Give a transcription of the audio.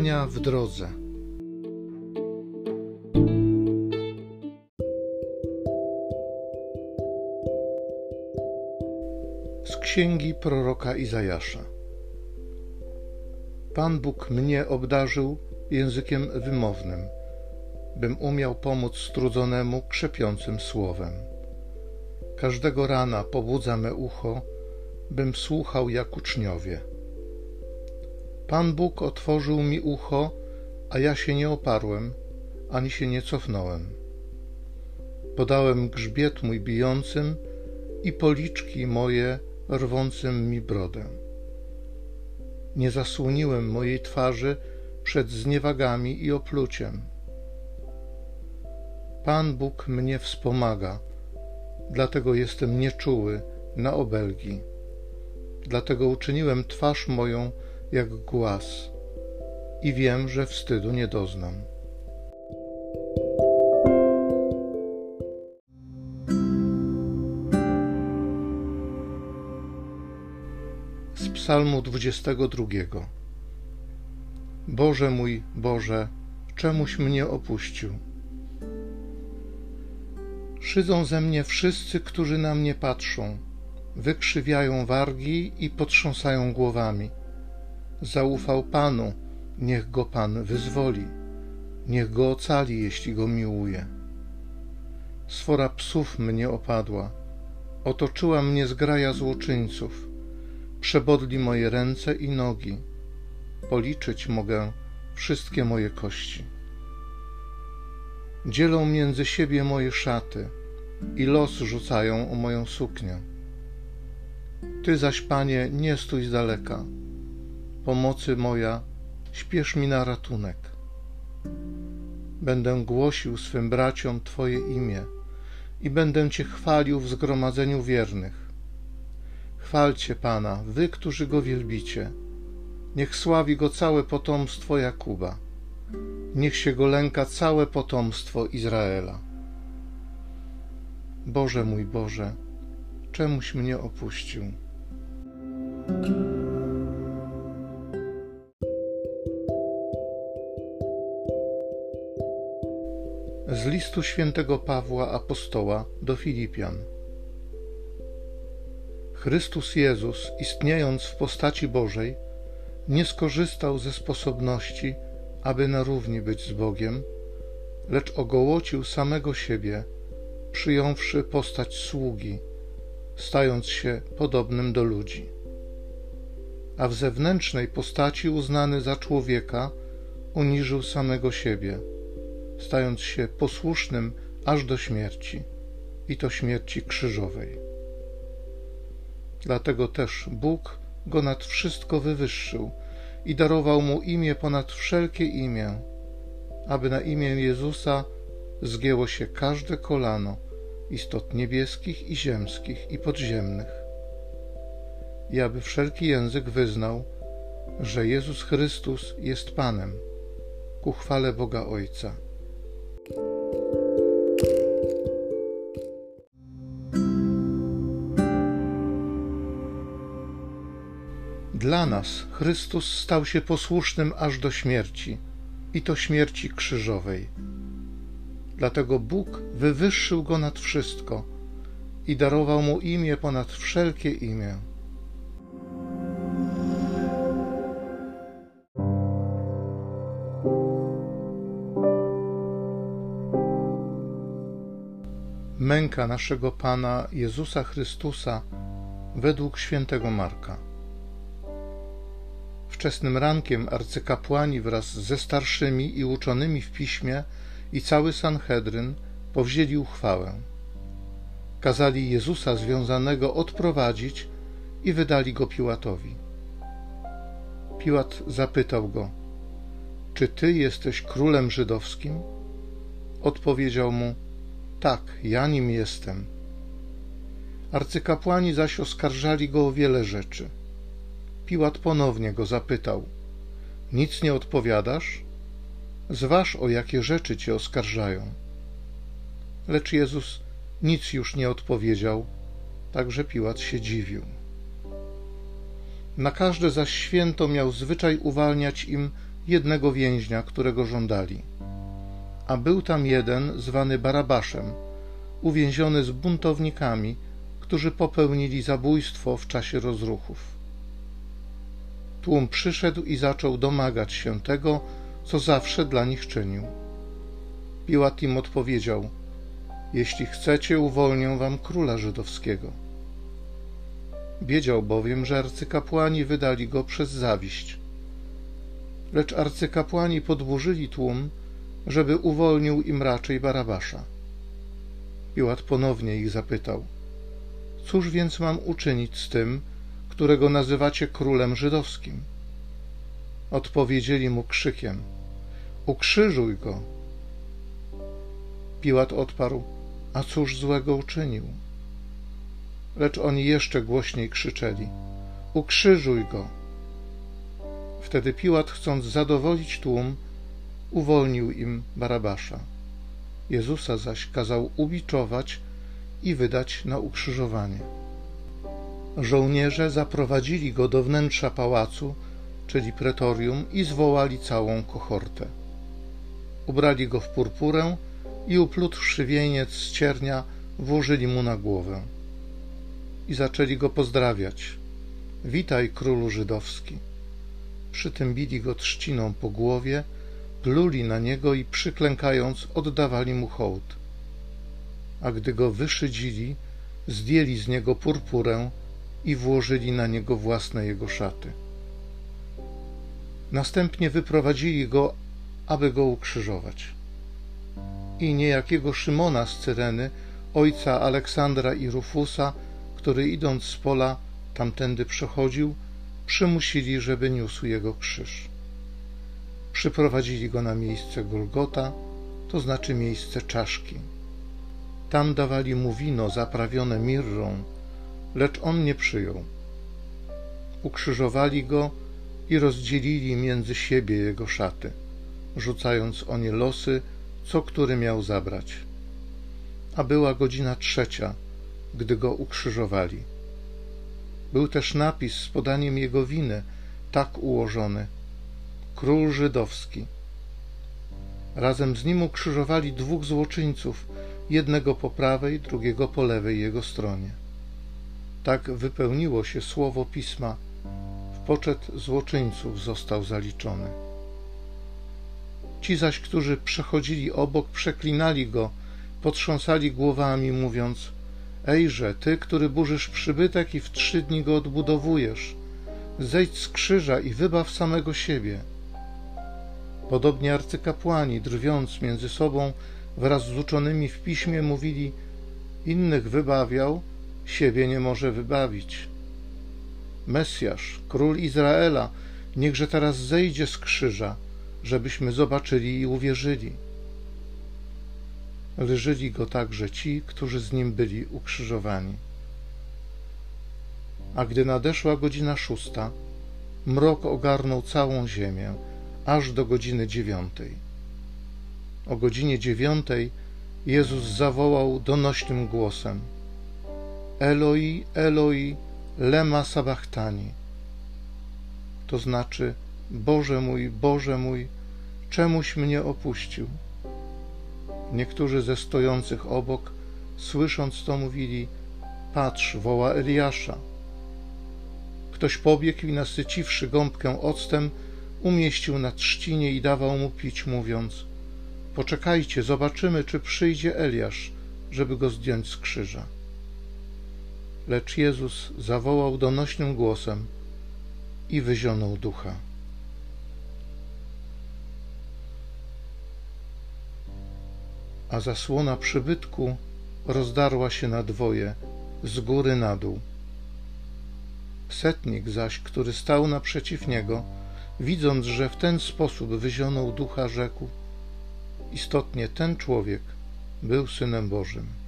Czytania w drodze. Z księgi proroka Izajasza. Pan Bóg mnie obdarzył językiem wymownym, bym umiał pomóc strudzonemu krzepiącym słowem. Każdego rana pobudza me ucho, bym słuchał jak uczniowie. Pan Bóg otworzył mi ucho, a ja się nie oparłem, ani się nie cofnąłem. Podałem grzbiet mój bijącym i policzki moje rwącym mi brodę. Nie zasłoniłem mojej twarzy przed zniewagami i opluciem. Pan Bóg mnie wspomaga, dlatego jestem nieczuły na obelgi. Dlatego uczyniłem twarz moją jak głaz i wiem, że wstydu nie doznam. Z Psalmu 22 Boże mój, Boże, czemuś mnie opuścił? Szydzą ze mnie wszyscy, którzy na mnie patrzą, wykrzywiają wargi i potrząsają głowami zaufał Panu, niech go Pan wyzwoli, niech go ocali, jeśli go miłuje. Sfora psów mnie opadła, otoczyła mnie zgraja złoczyńców, przebodli moje ręce i nogi, policzyć mogę wszystkie moje kości. Dzielą między siebie moje szaty i los rzucają o moją suknię. Ty zaś, Panie, nie stój z daleka pomocy moja, śpiesz mi na ratunek. Będę głosił swym braciom Twoje imię i będę Cię chwalił w zgromadzeniu wiernych. Chwalcie Pana, wy, którzy Go wielbicie. Niech sławi Go całe potomstwo Jakuba. Niech się Go lęka całe potomstwo Izraela. Boże mój Boże, czemuś mnie opuścił? Z listu świętego Pawła Apostoła do Filipian. Chrystus Jezus, istniejąc w postaci Bożej, nie skorzystał ze sposobności, aby na równi być z Bogiem, lecz ogołocił samego siebie, przyjąwszy postać sługi, stając się podobnym do ludzi. A w zewnętrznej postaci uznany za człowieka, uniżył samego siebie stając się posłusznym aż do śmierci, i to śmierci krzyżowej. Dlatego też Bóg go nad wszystko wywyższył i darował mu imię ponad wszelkie imię, aby na imię Jezusa zgięło się każde kolano istot niebieskich i ziemskich i podziemnych, i aby wszelki język wyznał, że Jezus Chrystus jest Panem, ku chwale Boga Ojca. Dla nas Chrystus stał się posłusznym aż do śmierci, i to śmierci krzyżowej. Dlatego Bóg wywyższył go nad wszystko i darował mu imię ponad wszelkie imię. Męka naszego Pana Jezusa Chrystusa według świętego Marka. Wczesnym rankiem arcykapłani wraz ze starszymi i uczonymi w piśmie i cały Sanhedryn powzięli uchwałę. Kazali Jezusa związanego odprowadzić i wydali go Piłatowi. Piłat zapytał go: Czy ty jesteś królem żydowskim? Odpowiedział mu: Tak, ja nim jestem. Arcykapłani zaś oskarżali go o wiele rzeczy. Piłat ponownie go zapytał: Nic nie odpowiadasz? Zważ, o jakie rzeczy cię oskarżają. Lecz Jezus nic już nie odpowiedział, także Piłat się dziwił. Na każde zaś święto miał zwyczaj uwalniać im jednego więźnia, którego żądali. A był tam jeden zwany Barabaszem, uwięziony z buntownikami, którzy popełnili zabójstwo w czasie rozruchów. Tłum przyszedł i zaczął domagać się tego, co zawsze dla nich czynił. Piłat im odpowiedział: Jeśli chcecie, uwolnię wam króla żydowskiego. Wiedział bowiem, że arcykapłani wydali go przez zawiść. Lecz arcykapłani podburzyli tłum, żeby uwolnił im raczej Barabasza. Piłat ponownie ich zapytał: Cóż więc mam uczynić z tym, którego nazywacie królem żydowskim? Odpowiedzieli mu krzykiem: Ukrzyżuj go! Piłat odparł: A cóż złego uczynił? Lecz oni jeszcze głośniej krzyczeli: Ukrzyżuj go! Wtedy Piłat, chcąc zadowolić tłum, uwolnił im Barabasza. Jezusa zaś kazał ubiczować i wydać na ukrzyżowanie. Żołnierze zaprowadzili go do wnętrza pałacu, czyli pretorium, i zwołali całą kohortę. Ubrali go w purpurę i uplutwszy wieniec z ciernia, włożyli mu na głowę. I zaczęli go pozdrawiać. Witaj, królu żydowski. Przy tym bili go trzciną po głowie, pluli na niego i przyklękając oddawali mu hołd. A gdy go wyszydzili, zdjęli z niego purpurę i włożyli na niego własne jego szaty. Następnie wyprowadzili go, aby go ukrzyżować. I niejakiego Szymona z Cyreny, ojca Aleksandra i Rufusa, który idąc z pola tamtędy przechodził, przymusili, żeby niósł jego krzyż. Przyprowadzili go na miejsce Golgota, to znaczy miejsce czaszki. Tam dawali mu wino zaprawione mirrą, lecz on nie przyjął. Ukrzyżowali go i rozdzielili między siebie jego szaty, rzucając o nie losy, co który miał zabrać. A była godzina trzecia, gdy go ukrzyżowali. Był też napis z podaniem jego winy, tak ułożony – król żydowski. Razem z nim ukrzyżowali dwóch złoczyńców, jednego po prawej, drugiego po lewej jego stronie. Tak wypełniło się słowo pisma: w poczet złoczyńców został zaliczony. Ci zaś, którzy przechodzili obok, przeklinali go, potrząsali głowami, mówiąc: Ejże, ty, który burzysz przybytek i w trzy dni go odbudowujesz, zejdź z krzyża i wybaw samego siebie. Podobnie arcykapłani, drwiąc między sobą wraz z uczonymi w piśmie, mówili: Innych wybawiał, siebie nie może wybawić. Mesjasz, król Izraela, niechże teraz zejdzie z krzyża, żebyśmy zobaczyli i uwierzyli. Leżyli go także ci, którzy z nim byli ukrzyżowani. A gdy nadeszła godzina szósta, mrok ogarnął całą ziemię aż do godziny dziewiątej. O godzinie dziewiątej Jezus zawołał donośnym głosem: Eloi, Eloi, lema sabachtani. To znaczy: Boże mój, Boże mój, czemuś mnie opuścił? Niektórzy ze stojących obok, słysząc to, mówili: Patrz, woła Eliasza. Ktoś pobiegł i nasyciwszy gąbkę octem, umieścił na trzcinie i dawał mu pić, mówiąc: Poczekajcie, zobaczymy, czy przyjdzie Eliasz, żeby go zdjąć z krzyża. Lecz Jezus zawołał donośnym głosem i wyzionął ducha. A zasłona przybytku rozdarła się na dwoje, z góry na dół. Setnik zaś, który stał naprzeciw niego, widząc, że w ten sposób wyzionął ducha, rzekł: Istotnie ten człowiek był synem Bożym.